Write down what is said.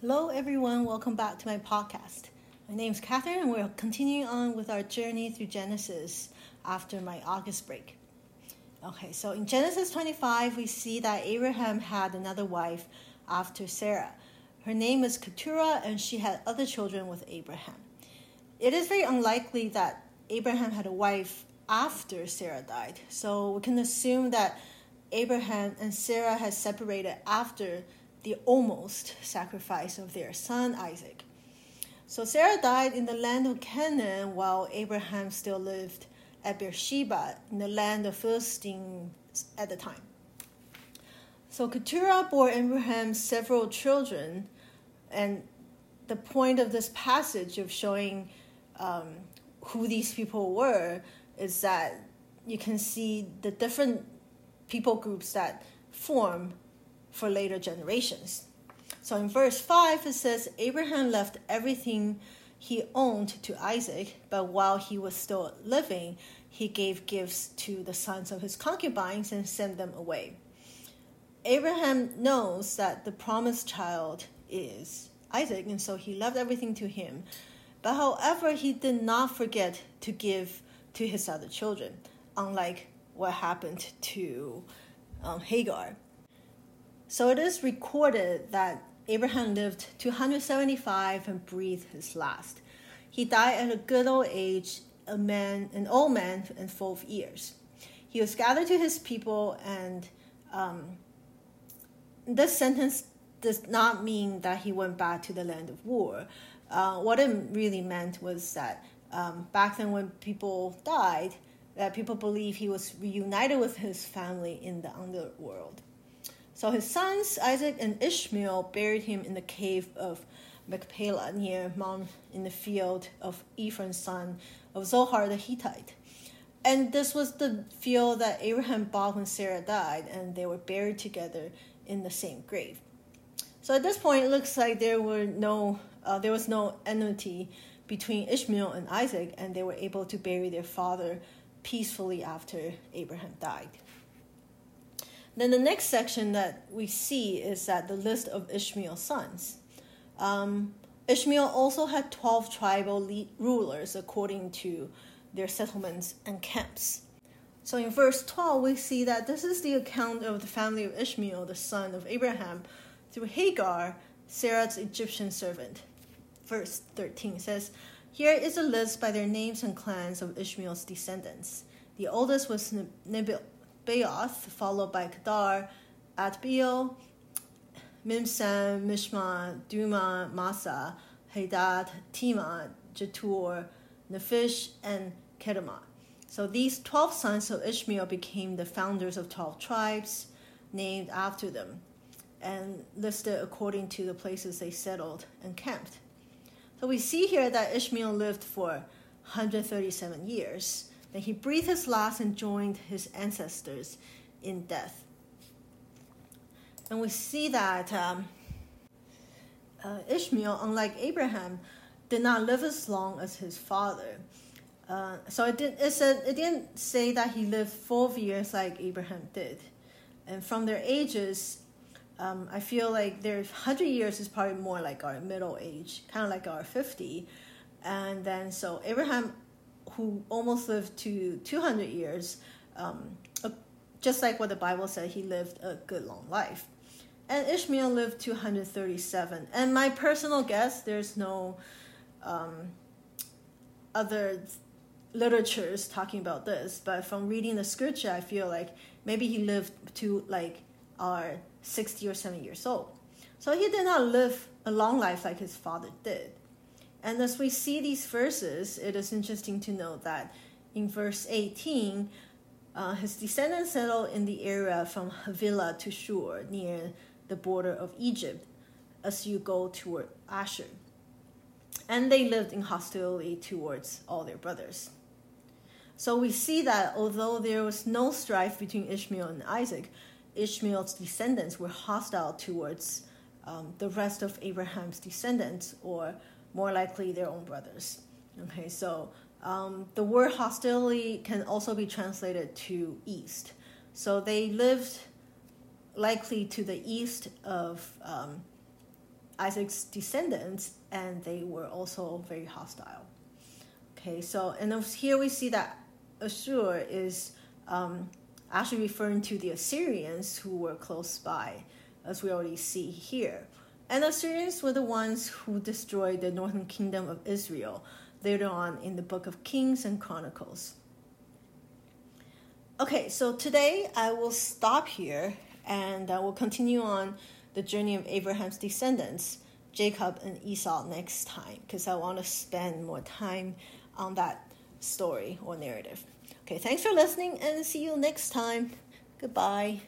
Hello, everyone. Welcome back to my podcast. My name is Catherine, and we're continuing on with our journey through Genesis after my August break. Okay, so in Genesis 25, we see that Abraham had another wife after Sarah. Her name is Keturah, and she had other children with Abraham. It is very unlikely that Abraham had a wife after Sarah died, so we can assume that Abraham and Sarah had separated after the almost sacrifice of their son Isaac. So Sarah died in the land of Canaan while Abraham still lived at Beersheba in the land of Philistines at the time. So Keturah bore Abraham several children, and the point of this passage of showing um, who these people were is that you can see the different people groups that form for later generations. So in verse 5, it says Abraham left everything he owned to Isaac, but while he was still living, he gave gifts to the sons of his concubines and sent them away. Abraham knows that the promised child is Isaac, and so he left everything to him. But however, he did not forget to give to his other children, unlike what happened to um, Hagar. So it is recorded that Abraham lived 275 and breathed his last. He died at a good old age, a man, an old man, and full of years. He was gathered to his people, and um, this sentence does not mean that he went back to the land of war. Uh, what it really meant was that um, back then, when people died, that people believe he was reunited with his family in the underworld. So his sons, Isaac and Ishmael, buried him in the cave of Machpelah near Mount in the field of Ephron's son of Zohar the Hittite. And this was the field that Abraham bought when Sarah died, and they were buried together in the same grave. So at this point, it looks like there were no, uh, there was no enmity between Ishmael and Isaac, and they were able to bury their father peacefully after Abraham died. Then the next section that we see is that the list of Ishmael's sons. Um, Ishmael also had 12 tribal rulers according to their settlements and camps. So in verse 12, we see that this is the account of the family of Ishmael, the son of Abraham, through Hagar, Sarah's Egyptian servant. Verse 13 says, Here is a list by their names and clans of Ishmael's descendants. The oldest was Nebil Baoth, followed by Kedar, Adbeel, Mibsam, Mishma, Dumah, Massa, Hadad, Tema, Jetur, Naphish, and Kedemah. So these 12 sons of Ishmael became the founders of 12 tribes named after them and listed according to the places they settled and camped. So we see here that Ishmael lived for 137 years then he breathed his last and joined his ancestors in death. And we see that um, uh, Ishmael, unlike Abraham, did not live as long as his father. Uh, so it, did, it, said, it didn't say that he lived 12 years like Abraham did. And from their ages, um, I feel like their 100 years is probably more like our middle age, kind of like our 50. And then so Abraham who almost lived to 200 years, um, just like what the Bible said, he lived a good long life. And Ishmael lived 237. And my personal guess, there's no um, other literatures talking about this, but from reading the scripture, I feel like maybe he lived to like our 60 or 70 years old. So he did not live a long life like his father did. And as we see these verses, it is interesting to note that in verse 18, uh, his descendants settled in the area from Havilah to Shur, near the border of Egypt, as you go toward Ashur. And they lived in hostility towards all their brothers. So we see that although there was no strife between Ishmael and Isaac, Ishmael's descendants were hostile towards um, the rest of Abraham's descendants, or more likely their own brothers. Okay, so um, the word hostility can also be translated to east. So they lived likely to the east of um, Isaac's descendants, and they were also very hostile. Okay, so and here we see that Ashur is um, actually referring to the Assyrians who were close by, as we already see here. And the Assyrians were the ones who destroyed the northern kingdom of Israel later on in the book of Kings and Chronicles. Okay, so today I will stop here and I will continue on the journey of Abraham's descendants, Jacob and Esau, next time because I want to spend more time on that story or narrative. Okay, thanks for listening and see you next time. Goodbye.